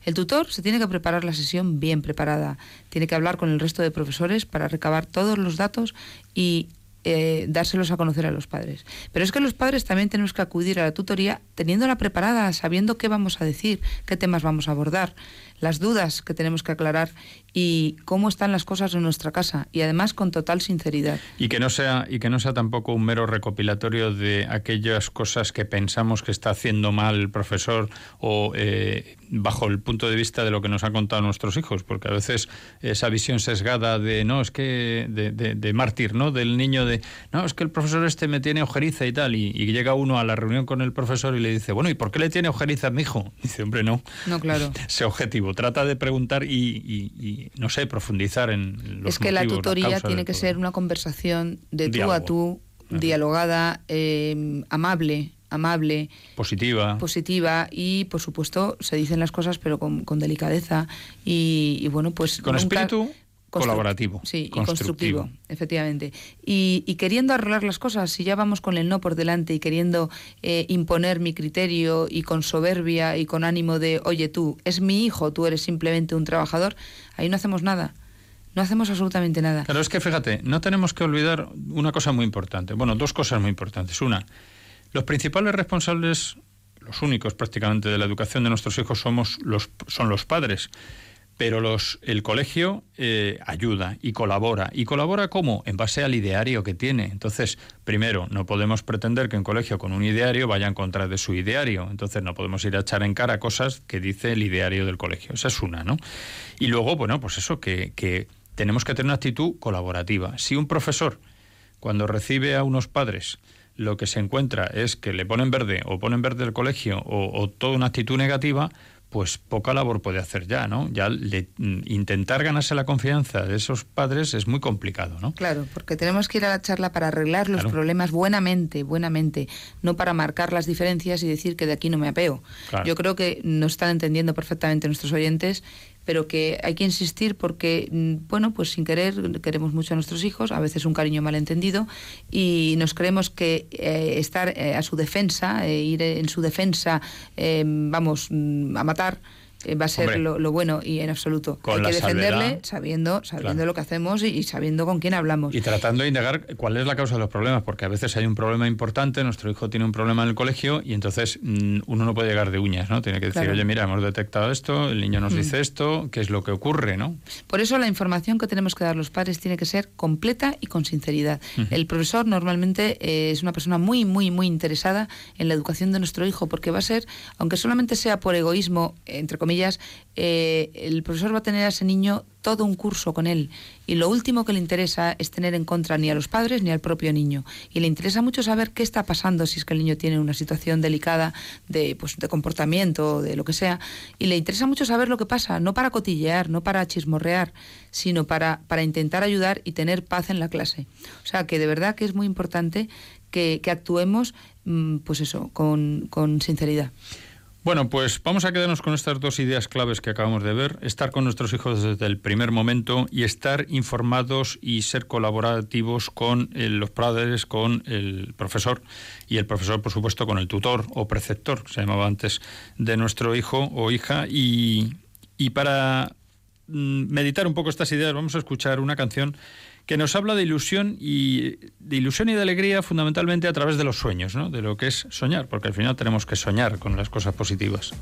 El tutor se tiene que preparar la sesión bien preparada. Tiene que hablar con el resto de profesores para recabar todos los datos y eh, dárselos a conocer a los padres. Pero es que los padres también tenemos que acudir a la tutoría teniéndola preparada, sabiendo qué vamos a decir, qué temas vamos a abordar, las dudas que tenemos que aclarar y cómo están las cosas en nuestra casa. Y además con total sinceridad. Y que no sea y que no sea tampoco un mero recopilatorio de aquellas cosas que pensamos que está haciendo mal el profesor o eh, bajo el punto de vista de lo que nos han contado nuestros hijos, porque a veces esa visión sesgada de no es que de, de, mártir, ¿no? Del niño de no es que el profesor este me tiene ojeriza y tal y, llega uno a la reunión con el profesor y le dice bueno y por qué le tiene ojeriza a mi hijo dice hombre no no claro. Ese objetivo trata de preguntar y no sé, profundizar en los Es que la tutoría tiene que ser una conversación de tú a tú, dialogada, em, amable, amable, positiva, positiva y por supuesto se dicen las cosas pero con, delicadeza y, bueno pues con espíritu colaborativo. Sí, constructivo. y constructivo, efectivamente. Y, queriendo arreglar las cosas, si ya vamos con el no por delante y queriendo eh, imponer mi criterio y con soberbia y con ánimo de, oye tú, es mi hijo, tú eres simplemente un trabajador, ahí no hacemos nada. No hacemos absolutamente nada. Claro, es que fíjate, no tenemos que olvidar una cosa muy importante. Bueno, dos cosas muy importantes. Una, los principales responsables, los únicos prácticamente de la educación de nuestros hijos somos los, son los padres pero los, el colegio eh, ayuda y colabora. ¿Y colabora cómo? En base al ideario que tiene. Entonces, primero, no podemos pretender que un colegio con un ideario vaya en contra de su ideario. Entonces, no podemos ir a echar en cara cosas que dice el ideario del colegio. Esa es una, ¿no? Y luego, bueno, pues eso, que, que tenemos que tener una actitud colaborativa. Si un profesor, cuando recibe a unos padres, lo que se encuentra es que le ponen verde o ponen verde el colegio o, o toda una actitud negativa, pues poca labor puede hacer ya, ¿no? Ya mm, intentar ganarse la confianza de esos padres es muy complicado, ¿no? Claro, porque tenemos que ir a la charla para arreglar los problemas buenamente, buenamente, no para marcar las diferencias y decir que de aquí no me apeo. Yo creo que nos están entendiendo perfectamente nuestros oyentes pero que hay que insistir porque, mm, bueno, pues sin querer queremos mucho a nuestros hijos, a veces un cariño malentendido, y nos creemos que eh, estar eh, a su defensa, eh, ir en su defensa, vamos, mm, a matar, eh, va a ser lo, bueno y en absoluto. Hay que defenderle sabiendo, sabiendo lo que hacemos y, sabiendo con quién hablamos. Y tratando de indagar cuál es la causa de los problemas, porque a veces hay un problema importante, nuestro hijo tiene un problema en el colegio y entonces mm, uno no puede llegar de uñas, ¿no? Tiene que decir, oye, mira, hemos detectado esto, el niño nos mm. dice esto, ¿qué es lo que ocurre, no? Por eso la información que tenemos que dar los padres tiene que ser completa y con sinceridad. El profesor normalmente eh, es una persona muy, muy, muy interesada en la educación de nuestro hijo, porque va a ser, aunque solamente sea por egoísmo, entre comillas, eh, el profesor va a tener a ese niño todo un curso con él. Y lo último que le interesa es tener en contra ni a los padres ni al propio niño. Y le interesa mucho saber qué está pasando si es que el niño tiene una situación delicada de, pues, de comportamiento de lo que sea. Y le interesa mucho saber lo que pasa no para cotillear no para chismorrear sino para, para intentar ayudar y tener paz en la clase. O sea que de verdad que es muy importante que, actuemos mm, pues eso con, con sinceridad bueno, pues vamos a quedarnos con estas dos ideas claves que acabamos de ver. Estar con nuestros hijos desde el primer momento y estar informados y ser colaborativos con eh, los padres, con el profesor y el profesor, por supuesto, con el tutor o preceptor, se llamaba antes, de nuestro hijo o hija. Y, y para mm, meditar un poco estas ideas vamos a escuchar una canción que nos habla de ilusión y de ilusión y de alegría fundamentalmente a través de los sueños, ¿no? de lo que es soñar, porque al final tenemos que soñar con las cosas positivas.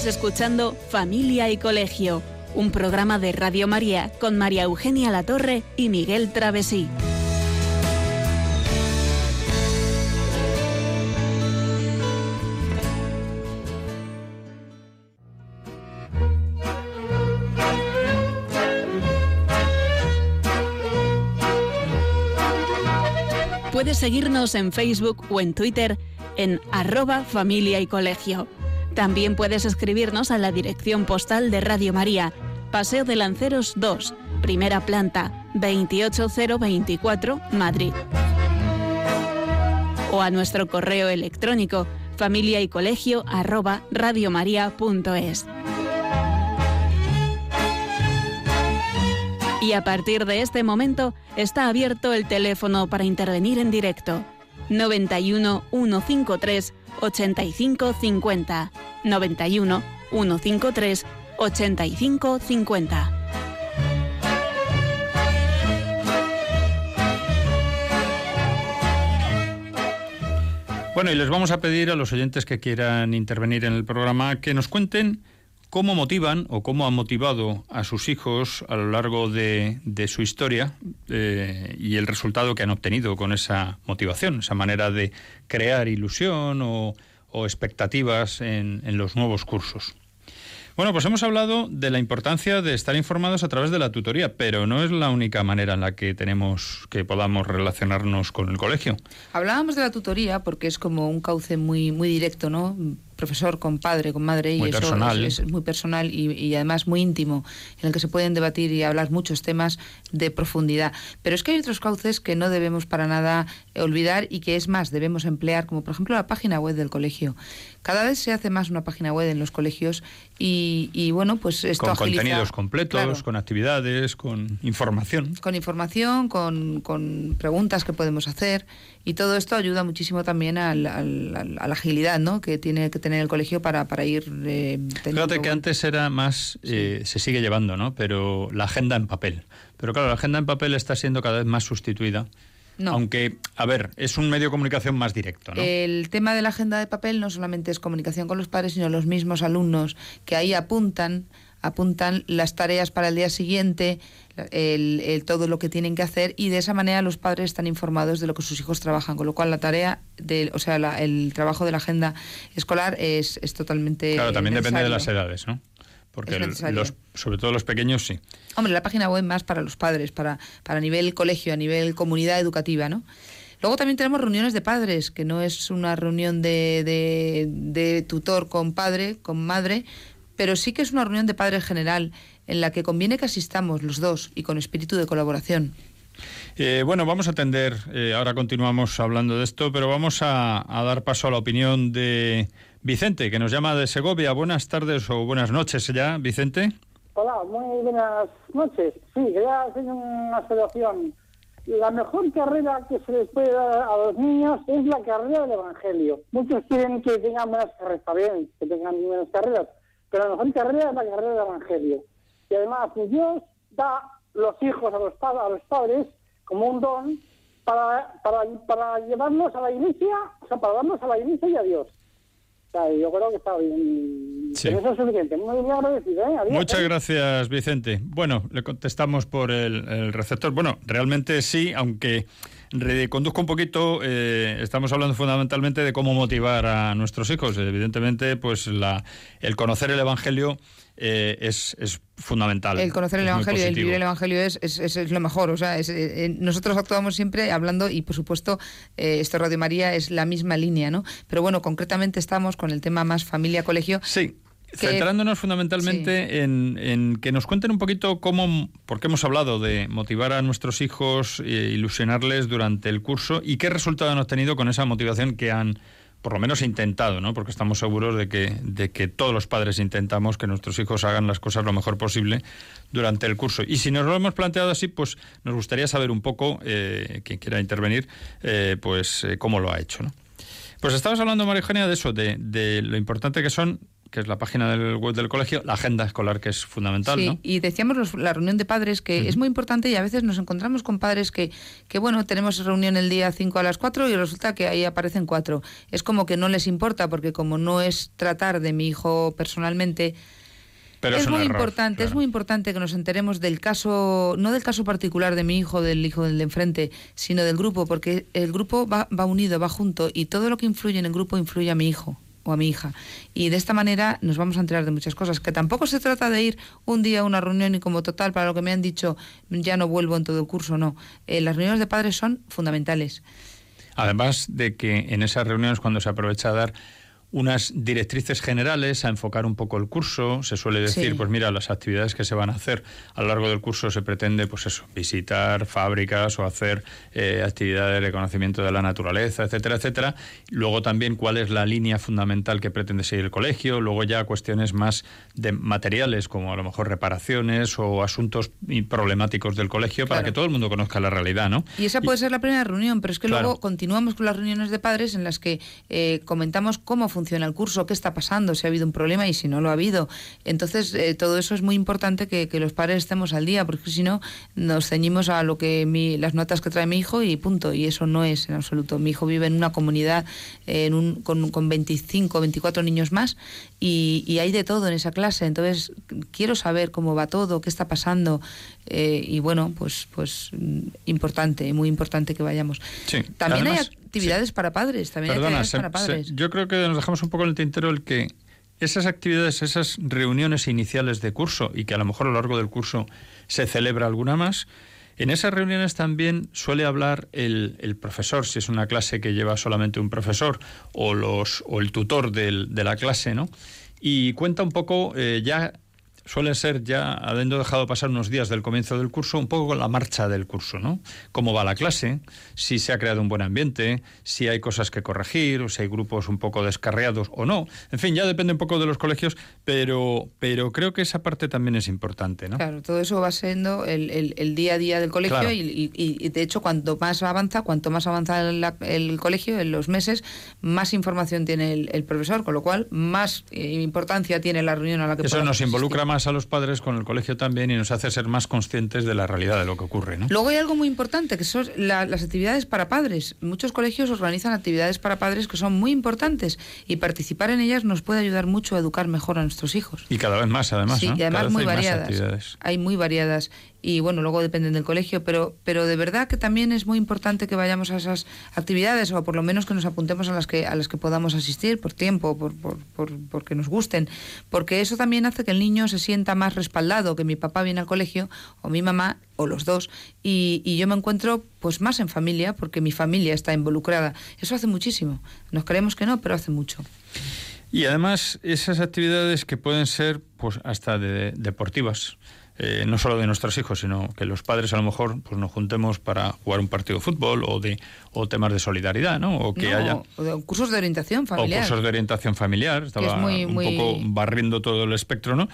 Estás escuchando Familia y Colegio, un programa de Radio María con María Eugenia Latorre y Miguel Travesí. Puedes seguirnos en Facebook o en Twitter en arroba familia y colegio. También puedes escribirnos a la dirección postal de Radio María, Paseo de Lanceros 2, primera planta, 28024, Madrid. O a nuestro correo electrónico familia y colegio arroba radiomaria.es. Y a partir de este momento está abierto el teléfono para intervenir en directo. 91 153 85 50. 91 153 85 50. Bueno, y les vamos a pedir a los oyentes que quieran intervenir en el programa que nos cuenten cómo motivan o cómo han motivado a sus hijos a lo largo de, su historia eh, y el resultado que han obtenido con esa motivación, esa manera de crear ilusión o, expectativas en, en los nuevos cursos. Bueno, pues hemos hablado de la importancia de estar informados a través de la tutoría, pero no es la única manera en la que tenemos que podamos relacionarnos con el colegio. Hablábamos de la tutoría porque es como un cauce muy muy directo, ¿no? Profesor con padre, con madre, y eso Es, muy personal y, además muy íntimo, en el que se pueden debatir y hablar muchos temas de profundidad. Pero es que hay otros cauces que no debemos para nada olvidar y que es más, debemos emplear, como por ejemplo la página web del colegio. Cada vez se hace más una página web en los colegios y, bueno, pues esto Con contenidos completos, con actividades, con información. Con información, con, con preguntas que podemos hacer y todo esto ayuda muchísimo también a la agilidad ¿no? que tiene que tener el colegio para, para ir eh, Fíjate que antes era más, eh, se sigue llevando, ¿no? pero la agenda en papel. Pero claro, la agenda en papel está siendo cada vez más sustituida. No. Aunque, a ver, es un medio de comunicación más directo. ¿no? El tema de la agenda de papel no solamente es comunicación con los padres, sino los mismos alumnos que ahí apuntan apuntan las tareas para el día siguiente, el, todo lo que tienen que hacer y de esa manera los padres están informados de lo que sus hijos trabajan, con lo cual la tarea, de, o sea, el trabajo de la agenda escolar es, es totalmente. Claro, también depende de las edades, ¿no? Porque los, sobre todo los pequeños sí. Hombre, la página web más para los padres, para, para nivel colegio, a nivel comunidad educativa, ¿no? Luego también tenemos reuniones de padres, que no es una reunión de, de, de tutor con padre, con madre, pero sí que es una reunión de padres general en la que conviene que asistamos los dos y con espíritu de colaboración. Eh, bueno, vamos a atender, eh, ahora continuamos hablando de esto, pero vamos a, dar paso a la opinión de Vicente, que nos llama de Segovia. Buenas tardes o buenas noches ya, Vicente. Hola, muy buenas noches. Sí, quería hacer una observación. La mejor carrera que se les puede dar a los niños es la carrera del Evangelio. Muchos quieren que tengan buenas carreras, está bien, que tengan buenas carreras, pero la mejor carrera es la carrera del Evangelio. Y además Dios da los hijos a los, a los padres como un don para, para, para llevarlos a la iglesia, o sea, para darnos a la iglesia y a Dios. O sea, yo creo que está bien. Eso es suficiente. Muy agradecido, ¿eh? Muchas gracias, Vicente. Bueno, le contestamos por el, receptor. Bueno, realmente sí, aunque redeconduzco un poquito, eh, estamos hablando fundamentalmente de cómo motivar a nuestros hijos. Evidentemente, pues la, el conocer el Evangelio eh, es, es, fundamental. El conocer el Evangelio y el vivir el Evangelio es, es, es, lo mejor. O sea, eh, nosotros actuamos siempre hablando y, por supuesto, eh, esto Radio María es la misma línea, ¿no? Pero bueno, concretamente estamos con el tema más familia-colegio. Sí. Centrándonos fundamentalmente en, en, que nos cuenten un poquito cómo, porque hemos hablado de motivar a nuestros hijos, e ilusionarles durante el curso y qué resultado han obtenido con esa motivación que han por lo menos intentado, ¿no? Porque estamos seguros de que, de que todos los padres intentamos que nuestros hijos hagan las cosas lo mejor posible durante el curso. Y si nos lo hemos planteado así, pues nos gustaría saber un poco, eh, quien quiera intervenir, eh, pues eh, cómo lo ha hecho, ¿no? Pues estamos hablando, María Eugenia, de eso, de, de lo importante que son que es la página del web del colegio, la agenda escolar, que es fundamental, Sí, ¿no? y decíamos los- la reunión de padres que es muy importante y a veces nos encontramos con padres que, que, bueno, tenemos reunión el día 5 a las 4 y resulta que ahí aparecen 4. Es como que no les importa porque como no es tratar de mi hijo personalmente, Pero es muy error, importante, es muy importante que nos enteremos del caso, no del caso particular de mi hijo, del hijo del de enfrente, sino del grupo, porque el grupo va, va unido, va junto y todo lo que influye en el grupo influye a mi hijo o a mi hija. Y de esta manera nos vamos a enterar de muchas cosas, que tampoco se trata de ir un día a una reunión y como total, para lo que me han dicho, ya no vuelvo en todo el curso, no. Eh, las reuniones de padres son fundamentales. Además de que en esas reuniones cuando se aprovecha a dar unas directrices generales, a enfocar un poco el curso, se suele decir, Sí. pues mira, las actividades que se van a hacer a lo largo del curso se pretende, pues eso, visitar fábricas o hacer eh, actividades de conocimiento de la naturaleza, etcétera, etcétera. Luego también cuál es la línea fundamental que pretende seguir el colegio, luego ya cuestiones más de materiales, como a lo mejor reparaciones o asuntos problemáticos del colegio, para que todo el mundo conozca la realidad, ¿no? Y esa puede ser la primera reunión, pero es que Claro. luego continuamos con las reuniones de padres en las que eh, comentamos cómo funciona el curso, qué está pasando, si ha habido un problema y si no lo ha habido. Entonces, eh, todo eso es muy importante que, los padres estemos al día, porque si no, nos ceñimos a lo que mi- las notas que trae mi hijo y punto. Y eso no es en absoluto. Mi hijo vive en una comunidad eh, con, con 25, 24 niños más y hay de todo en esa clase. Entonces, quiero saber cómo va todo, qué está pasando. Eh, y bueno, pues, pues mm, importante, muy importante que vayamos. Sí. También Además, hay actividades para padres, también Perdona, hay se- actividades para se- padres. yo creo que nos dejamos un poco en el tintero el que esas actividades, esas reuniones iniciales de curso y que a lo mejor a lo largo del curso se celebra alguna más, en esas reuniones también suele hablar el, el profesor, si es una clase que lleva solamente un profesor o, los, o el tutor del- de la clase, ¿no? Y cuenta un poco eh, ya suele ser ya, habiendo dejado pasar unos días del comienzo del curso, un poco la marcha del curso, ¿no? Cómo va la clase, si se ha creado un buen ambiente, si hay cosas que corregir, o si hay grupos un poco descarriados o no. En fin, ya depende un poco de los colegios, pero, pero creo que esa parte también es importante, ¿no? Claro, todo eso va siendo el, el- el día a día del colegio Claro. y, y- y, de hecho cuanto más avanza, cuanto más avanza el, el colegio en los meses, más información tiene el, profesor, con lo cual más eh, importancia tiene la reunión a la que Eso nos involucra asistir. Más a los padres con el colegio también y nos hace ser más conscientes de la realidad de lo que ocurre, ¿no? Luego hay algo muy importante, que son la- las actividades para padres. Muchos colegios organizan actividades para padres que son muy importantes y participar en ellas nos puede ayudar mucho a educar mejor a nuestros hijos. Y cada vez más, además, sí, ¿no? y Cada además vez muy hay variadas. Hay muy variadas. Y bueno, luego dependen del colegio, pero, pero de verdad que también es muy importante que vayamos a esas actividades, o por lo menos que nos apuntemos a las que, a las que podamos asistir por tiempo, por, por, por, porque nos gusten. Porque eso también hace que el niño se sienta más respaldado, que mi papá viene al colegio, o mi mamá, o los dos, y, y yo me encuentro pues más en familia, porque mi familia está involucrada. Eso hace muchísimo. Nos creemos que no, pero hace mucho. Y además esas actividades que pueden ser pues hasta de, deportivas, eh, no solo de nuestros hijos, sino que los padres a lo mejor pues nos juntemos para jugar un partido de fútbol o de o temas de solidaridad, ¿no? O que No, haya o de- cursos de orientación o familiar. cursos de orientación familiar, estaba muy- un muy- poco barriendo todo el espectro, ¿no?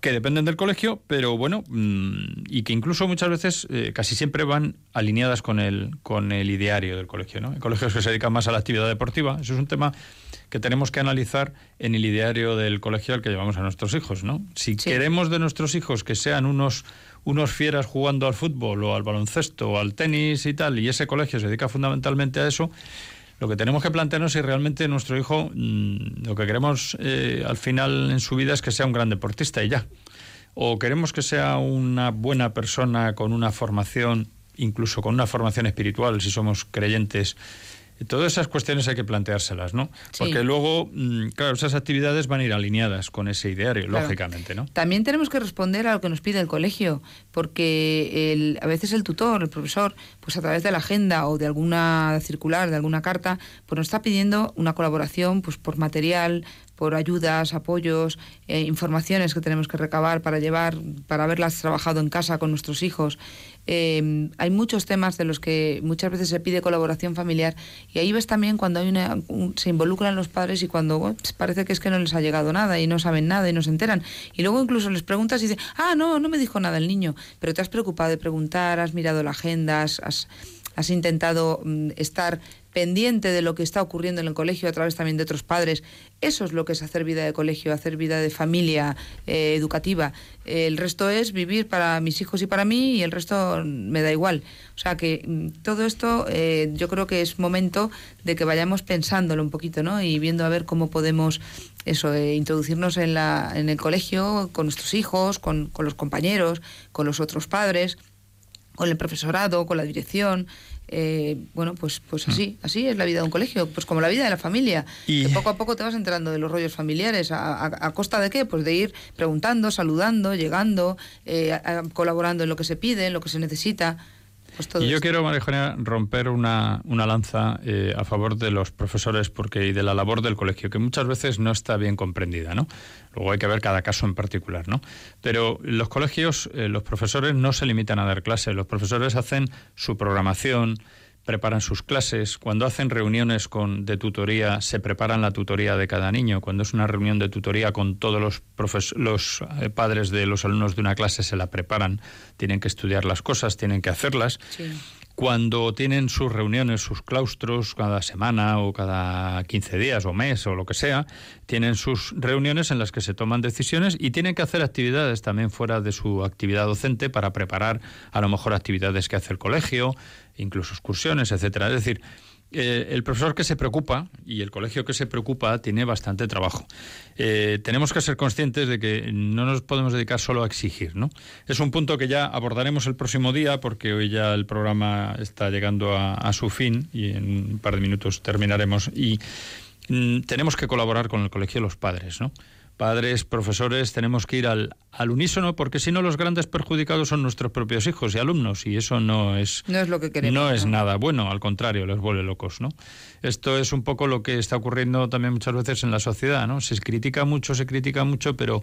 que dependen del colegio, pero bueno, mm, y que incluso muchas veces, eh, casi siempre van alineadas con el, con el ideario del colegio. ¿no? Hay colegios que se dedican más a la actividad deportiva. Eso es un tema que tenemos que analizar en el ideario del colegio al que llevamos a nuestros hijos. ¿no? Si Sí. queremos de nuestros hijos que sean unos, unos fieras jugando al fútbol o al baloncesto o al tenis y tal, y ese colegio se dedica fundamentalmente a eso, lo que tenemos que plantearnos es si realmente nuestro hijo, mm, lo que queremos eh, al final en su vida es que sea un gran deportista y ya. O queremos que sea una buena persona con una formación, incluso con una formación espiritual, si somos creyentes. Todas esas cuestiones hay que planteárselas, ¿no? Sí. Porque luego, mm, claro, esas actividades van a ir alineadas con ese ideario, Claro. lógicamente, ¿no? También tenemos que responder a lo que nos pide el colegio, porque el- a veces el tutor, el profesor, pues a través de la agenda o de alguna circular, de alguna carta, pues nos está pidiendo una colaboración pues por material, por ayudas, apoyos, eh, informaciones que tenemos que recabar para llevar, para haberlas trabajado en casa con nuestros hijos. Eh, hay muchos temas de los que muchas veces se pide colaboración familiar y ahí ves también cuando hay una, un- se involucran los padres y cuando bueno, pues parece que es que no les ha llegado nada y no saben nada y no se enteran. Y luego incluso les preguntas y dicen, ah, no, no me dijo nada el niño, pero te has preocupado de preguntar, has mirado la agenda, has, has- has intentado mm, estar pendiente de lo que está ocurriendo en el colegio a través también de otros padres. Eso es lo que es hacer vida de colegio, hacer vida de familia eh, educativa. El resto es vivir para mis hijos y para mí y el resto me da igual. O sea que mm, todo esto eh, yo creo que es momento de que vayamos pensándolo un poquito ¿no? y viendo a ver cómo podemos eso, eh, introducirnos en, la, en el colegio con nuestros hijos, con, con los compañeros, con los otros padres con el profesorado, con la dirección, eh, bueno, pues, pues así, mm. así es la vida de un colegio, pues como la vida de la familia. Y... Que poco a poco te vas enterando de los rollos familiares. ¿A, costa de qué? Pues de ir preguntando, saludando, llegando, eh, colaborando en lo que se pide, en lo que se necesita. Pues y yo quiero, María romper una, una lanza eh, a favor de los profesores porque y de la labor del colegio, que muchas veces no está bien comprendida, ¿no? Luego hay que ver cada caso en particular, ¿no? Pero los colegios, eh, los profesores no se limitan a dar clases, los profesores hacen su programación, preparan sus clases, cuando hacen reuniones con, de tutoría, se preparan la tutoría de cada niño, cuando es una reunión de tutoría con todos los, los eh, padres de los alumnos de una clase, se la preparan, tienen que estudiar las cosas, tienen que hacerlas. Cuando tienen sus reuniones, sus claustros, cada semana o cada 15 días o mes o lo que sea, tienen sus reuniones en las que se toman decisiones y tienen que hacer actividades también fuera de su actividad docente para preparar a lo mejor actividades que hace el colegio, incluso excursiones, etcétera. Es decir, eh, el profesor que se preocupa y el colegio que se preocupa tiene bastante trabajo. Eh, tenemos que ser conscientes de que no nos podemos dedicar solo a exigir, ¿no? Es un punto que ya abordaremos el próximo día porque hoy ya el programa está llegando a, su fin y en un par de minutos terminaremos y mm, tenemos que colaborar con el colegio de los padres, ¿no? Padres, profesores, tenemos que ir al, al unísono porque si no los grandes perjudicados son nuestros propios hijos y alumnos y eso no es no es lo que queremos. No es nada bueno, al contrario, les vuelve locos, ¿no? Esto es un poco lo que está ocurriendo también muchas veces en la sociedad, ¿no? Se critica mucho, se critica mucho, pero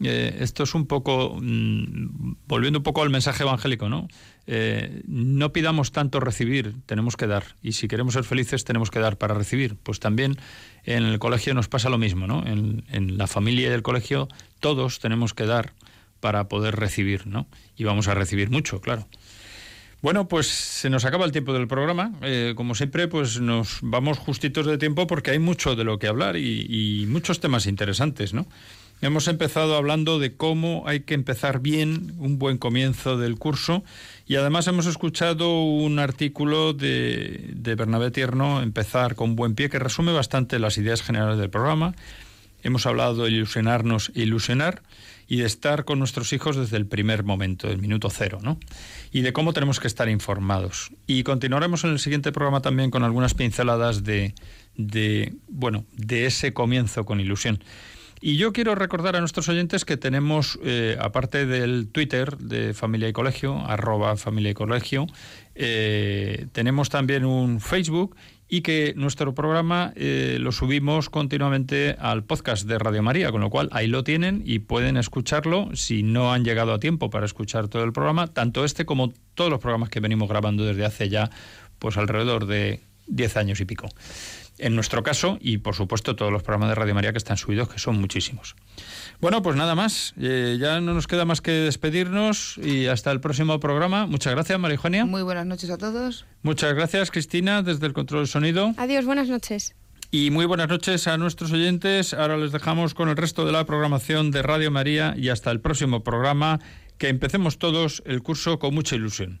eh, esto es un poco, mm, volviendo un poco al mensaje evangélico, ¿no? Eh, no pidamos tanto recibir, tenemos que dar. Y si queremos ser felices, tenemos que dar para recibir. Pues también en el colegio nos pasa lo mismo, ¿no? En, la familia y el colegio todos tenemos que dar para poder recibir, ¿no? Y vamos a recibir mucho, claro. Bueno, pues se nos acaba el tiempo del programa. Eh, como siempre, pues nos vamos justitos de tiempo porque hay mucho de lo que hablar y muchos temas interesantes, ¿no? Hemos empezado hablando de cómo hay que empezar bien un buen comienzo del curso y además hemos escuchado un artículo de, de Bernabé Tierno, Empezar con buen pie, que resume bastante las ideas generales del programa. Hemos hablado de ilusionarnos e ilusionar y de estar con nuestros hijos desde el primer momento, el minuto cero, ¿no? Y de cómo tenemos que estar informados. Y continuaremos en el siguiente programa también con algunas pinceladas de, de bueno, de ese comienzo con ilusión. Y yo quiero recordar a nuestros oyentes que tenemos, eh, aparte del Twitter de Familia y Colegio, arroba Familia y Colegio, eh, tenemos también un Facebook y que nuestro programa eh, lo subimos continuamente al podcast de Radio María, con lo cual ahí lo tienen y pueden escucharlo si no han llegado a tiempo para escuchar todo el programa, tanto este como todos los programas que venimos grabando desde hace ya pues alrededor de 10 años y pico en nuestro caso y por supuesto todos los programas de Radio María que están subidos, que son muchísimos. Bueno, pues nada más, eh, ya no nos queda más que despedirnos y hasta el próximo programa. Muchas gracias, María Eugenia. Muy buenas noches a todos. Muchas gracias, Cristina, desde el control del sonido. Adiós, buenas noches. Y muy buenas noches a nuestros oyentes. Ahora les dejamos con el resto de la programación de Radio María y hasta el próximo programa, que empecemos todos el curso con mucha ilusión.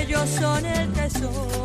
Ellos son el tesoro,